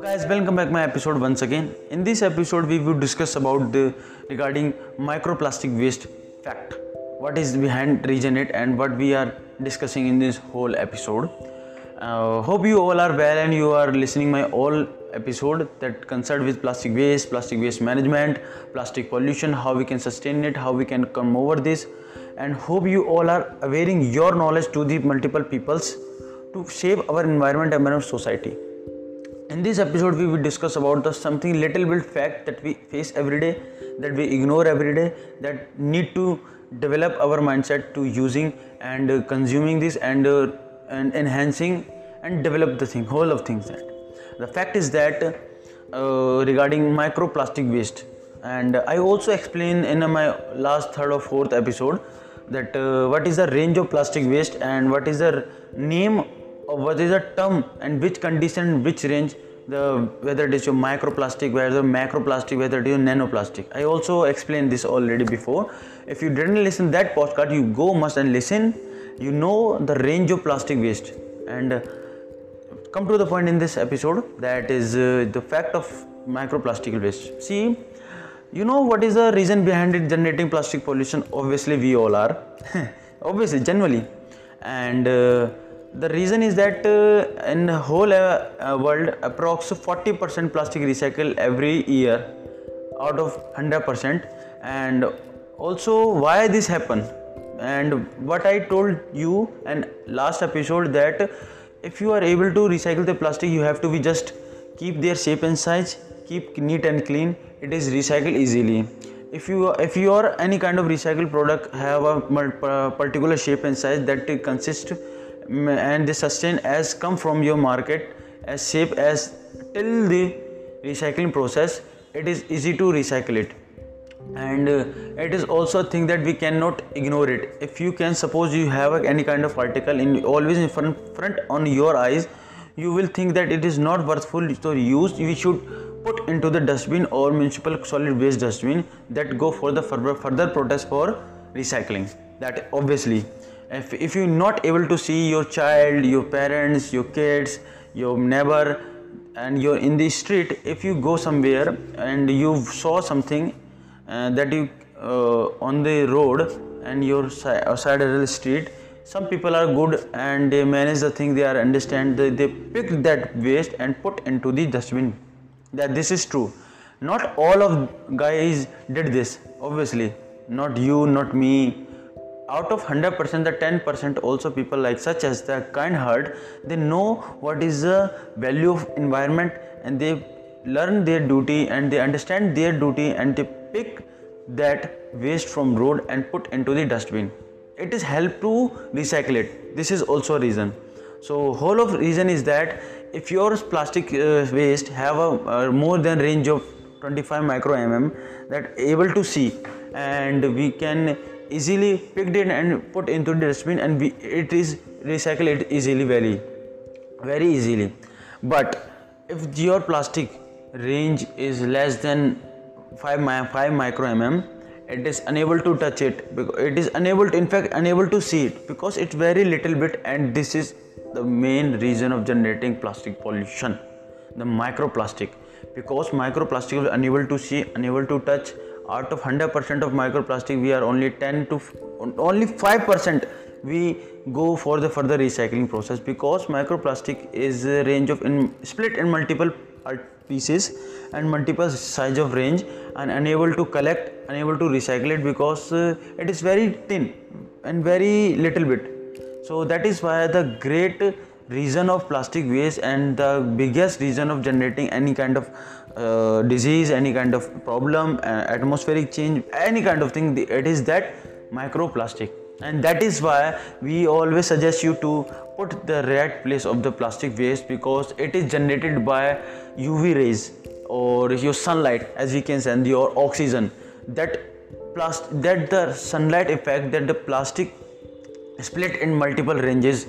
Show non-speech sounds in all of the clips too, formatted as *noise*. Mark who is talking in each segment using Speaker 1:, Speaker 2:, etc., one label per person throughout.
Speaker 1: guys welcome back my episode once again in this episode we will discuss about the regarding microplastic waste fact what is behind regenerate and what we are discussing in this whole episode uh, hope you all are well and you are listening my all episode that concerned with plastic waste plastic waste management plastic pollution how we can sustain it how we can come over this and hope you all are availing your knowledge to the multiple peoples to save our environment and our society. In this episode we will discuss about the something little bit fact that we face every day that we ignore every day that need to develop our mindset to using and uh, consuming this and uh, and enhancing and develop the thing whole of things that. The fact is that uh, regarding microplastic waste and i also explain in my last third or fourth episode that uh, what is the range of plastic waste and what is the name or what is the term and which condition which range the whether it is your microplastic whether macroplastic whether it is your nanoplastic. I also explained this already before. If you didn't listen that postcard you go must and listen. You know the range of plastic waste. And uh, come to the point in this episode that is uh, the fact of microplastic waste. See you know what is the reason behind it generating plastic pollution? Obviously we all are. *laughs* Obviously generally and uh, the reason is that uh, in the whole uh, world approx 40% plastic recycle every year out of 100% and also why this happen? And what i told you and last episode that if you are able to recycle the plastic you have to be just keep their shape and size keep neat and clean it is recycled easily. If you if your any kind of recycled product have a particular shape and size that consists and the sustain as come from your market as shape as till the recycling process it is easy to recycle it. And uh, it is also a thing that we cannot ignore it. If you can suppose you have any kind of article in always in front, front on your eyes you will think that it is not worthful to use. We should put into the dustbin or municipal solid waste dustbin that go for the further, process for recycling. That obviously if, if you're not able to see your child your parents your kids your neighbor and you're in the street if you go somewhere and you saw something uh, that you uh, on the road and your side, uh, side of the street some people are good and they manage the thing they are understand they, they pick that waste and put into the dustbin that this is true. Not all of guys did this obviously. Not you not me. Out of 100% the 10% also people like such as the kind heart they know what is the value of environment and they learn their duty and they understand their duty and they pick that waste from road and put into the dustbin. It is help to recycle it. This is also a reason. So whole of reason is that if your plastic uh, waste have a uh, more than range of 25 micro mm that able to see and we can easily picked it and put into the dustbin and we, it is recycle it easily very very easily. But if your plastic range is less than 5 5 micro mm it is unable to touch it it is unable to in fact unable to see it because it's very little bit and this is the main reason of generating plastic pollution the microplastic. Because microplastic is unable to see unable to touch out of 100% of microplastic we are only 10 to only 5% we go for the further recycling process. Because microplastic is a range of in split in multiple pieces and multiple size of range and unable to collect unable to recycle it because uh, it is very thin and very little bit so that is why the great reason of plastic waste and the biggest reason of generating any kind of uh, disease any kind of problem uh, atmospheric change any kind of thing it is that microplastic. And that is why we always suggest you to put the right place of the plastic waste because it is generated by uv rays or your sunlight as we can say your oxygen. That that the sunlight effect that the plastic split in multiple ranges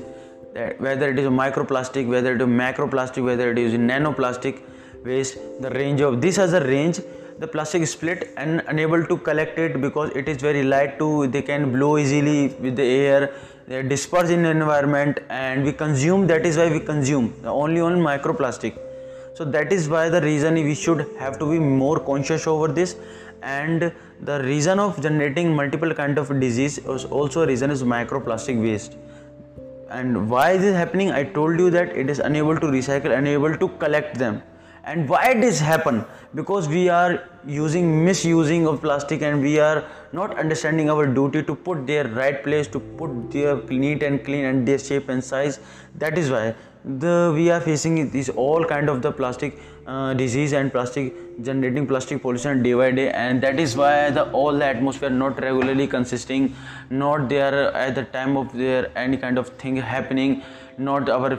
Speaker 1: whether it is microplastic whether it is macroplastic whether it is nanoplastic waste the range of this has a range. The plastic split and unable to collect it because it is very light too. They can blow easily with the air. They disperse in the environment and we consume that is why we consume only on microplastic. So that is why the reason we should have to be more conscious over this and the reason of generating multiple kind of disease is also reason is microplastic waste. And why is this happening? I told you that it is unable to recycle unable to collect them. And why this happen? Because we are using misusing of plastic and we are not understanding our duty to put their right place to put their neat and clean and their shape and size. That is why the we are facing this all kind of the plastic uh, disease and plastic generating plastic pollution day by day. And that is why the all the atmosphere not regularly consisting not there at the time of there any kind of thing happening not our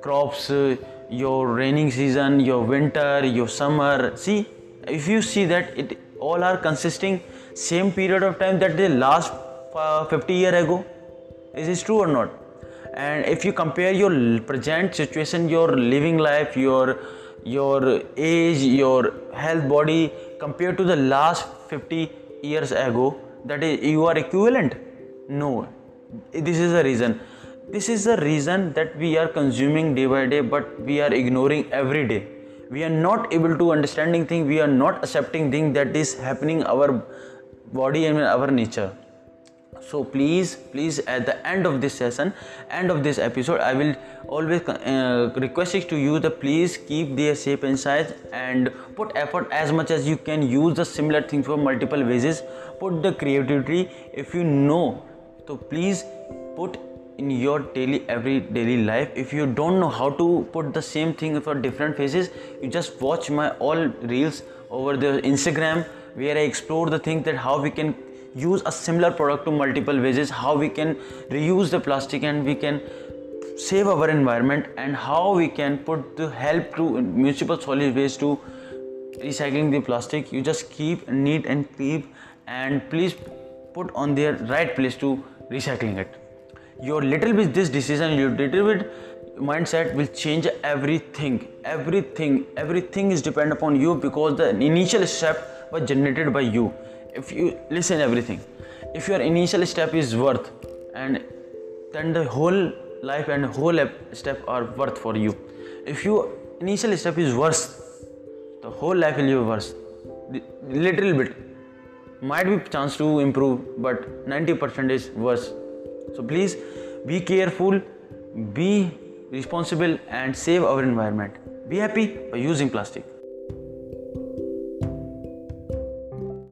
Speaker 1: crops uh, your raining season your winter your summer. See if you see that it all are consisting same period of time that they last uh, 50 year ago is this true or not and if you compare your present situation your living life your your age your health body compared to the last 50 years ago that is you are equivalent? No. This is the reason. This is the reason that we are consuming day by day but we are ignoring every day. We are not able to understanding thing. We are not accepting thing that is happening our body and our nature so please please at the end of this session end of this episode i will always uh, request it to you that please keep their shape and size and put effort as much as you can. Use the similar thing for multiple ways. Put the creativity. If you know so please put in your daily every daily life. If you don't know how to put the same thing for different faces you just watch my all reels over the instagram where i explore the thing that how we can use a similar product to multiple ways how we can reuse the plastic and we can save our environment and how we can put the help to municipal solid waste to recycling the plastic. You just keep neat and keep and please put on their right place to recycling it. Your little bit this decision your little bit mindset will change everything. Everything everything is depend upon you because the initial step was generated by you if you listen everything if your initial step is worth and then the whole life and whole step are worth for you if your initial step is worse the whole life will be worse little bit might be chance to improve but 90% is worse so please be careful, be responsible and save our environment. Be happy by using plastic.